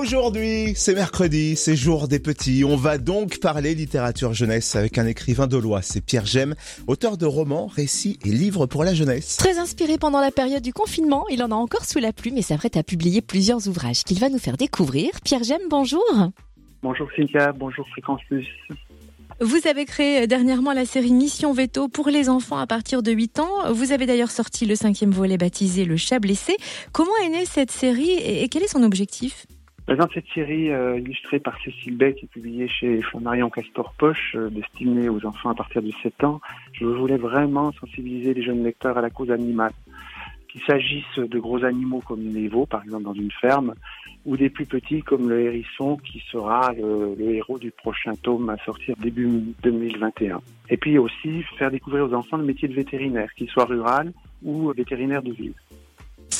Aujourd'hui, c'est mercredi, c'est jour des petits. On va donc parler littérature jeunesse avec un écrivain d'Aulois. C'est Pierre Gem, auteur de romans, récits et livres pour la jeunesse. Très inspiré pendant la période du confinement, il en a encore sous la plume et s'apprête à publier plusieurs ouvrages qu'il va nous faire découvrir. Pierre Gem, bonjour. Bonjour Cynthia, bonjour Fréquence Plus. Vous avez créé dernièrement la série Mission Veto pour les enfants à partir de 8 ans. Vous avez d'ailleurs sorti le cinquième volet baptisé Le Chat blessé. Comment est née cette série et quel est son objectif? Dans cette série euh, illustrée par Cécile Beck et publiée chez Flammarion Castor Poche, euh, destinée aux enfants à partir de 7 ans, je voulais vraiment sensibiliser les jeunes lecteurs à la cause animale. Qu'il s'agisse de gros animaux comme les veaux, par exemple dans une ferme, ou des plus petits comme le hérisson qui sera le, le héros du prochain tome à sortir début 2021. Et puis aussi faire découvrir aux enfants le métier de vétérinaire, qu'il soit rural ou vétérinaire de ville.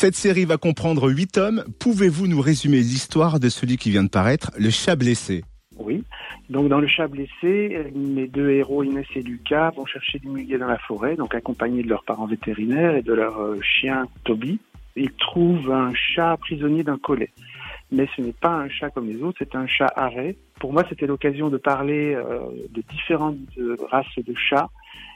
Cette série va comprendre huit tomes. Pouvez-vous nous résumer l'histoire de celui qui vient de paraître, Le Chat blessé? Oui. Donc dans Le Chat blessé, mes deux héros Inès et Lucas vont chercher du muguet dans la forêt, donc accompagnés de leurs parents vétérinaires et de leur euh, chien Toby. Ils trouvent un chat prisonnier d'un collet. Mais ce n'est pas un chat comme les autres, c'est un chat arrêt. Pour moi, c'était l'occasion de parler euh, de différentes euh, races de chats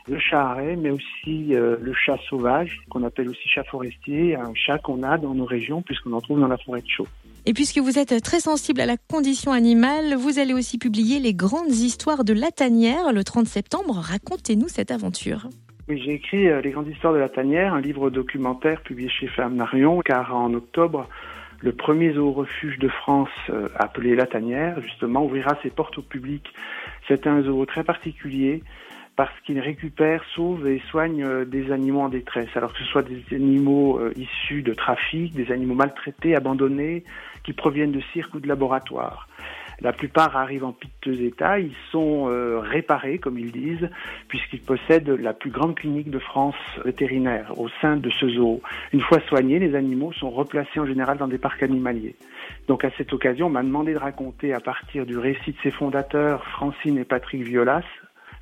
le chat arrêt, mais aussi euh, le chat sauvage, qu'on appelle aussi chat forestier, un chat qu'on a dans nos régions puisqu'on en trouve dans la forêt de chaux. Et puisque vous êtes très sensible à la condition animale, vous allez aussi publier les grandes histoires de la tanière le 30 septembre. Racontez-nous cette aventure. Oui, j'ai écrit euh, Les grandes histoires de la tanière, un livre documentaire publié chez Flammarion, car en octobre, le premier zoo-refuge de France, euh, appelé La Tanière, justement, ouvrira ses portes au public. C'est un zoo très particulier parce qu'il récupère, sauve et soigne euh, des animaux en détresse. Alors que ce soit des animaux euh, issus de trafic, des animaux maltraités, abandonnés, qui proviennent de cirques ou de laboratoires. La plupart arrivent en piteux état, ils sont euh, réparés, comme ils disent, puisqu'ils possèdent la plus grande clinique de France vétérinaire au sein de ce zoo. Une fois soignés, les animaux sont replacés en général dans des parcs animaliers. Donc à cette occasion, on m'a demandé de raconter à partir du récit de ses fondateurs, Francine et Patrick Violas,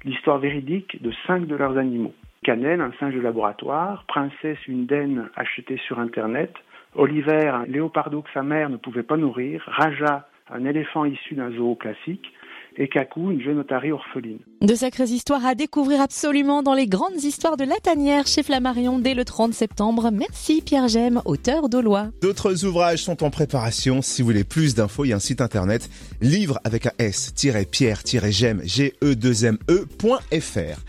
l'histoire véridique de cinq de leurs animaux. Cannelle, un singe de laboratoire, Princesse, une denne achetée sur Internet, Oliver, un léopardo que sa mère ne pouvait pas nourrir, Raja, un éléphant issu d'un zoo classique, et Kakou, une jeune otarie orpheline. De sacrées histoires à découvrir absolument dans les grandes histoires de la tanière chez Flammarion dès le 30 septembre. Merci Pierre Gem, auteur d'Aulois. D'autres ouvrages sont en préparation. Si vous voulez plus d'infos, il y a un site internet livre avec un s-pierre-gem, G-E-2-M-E.fr.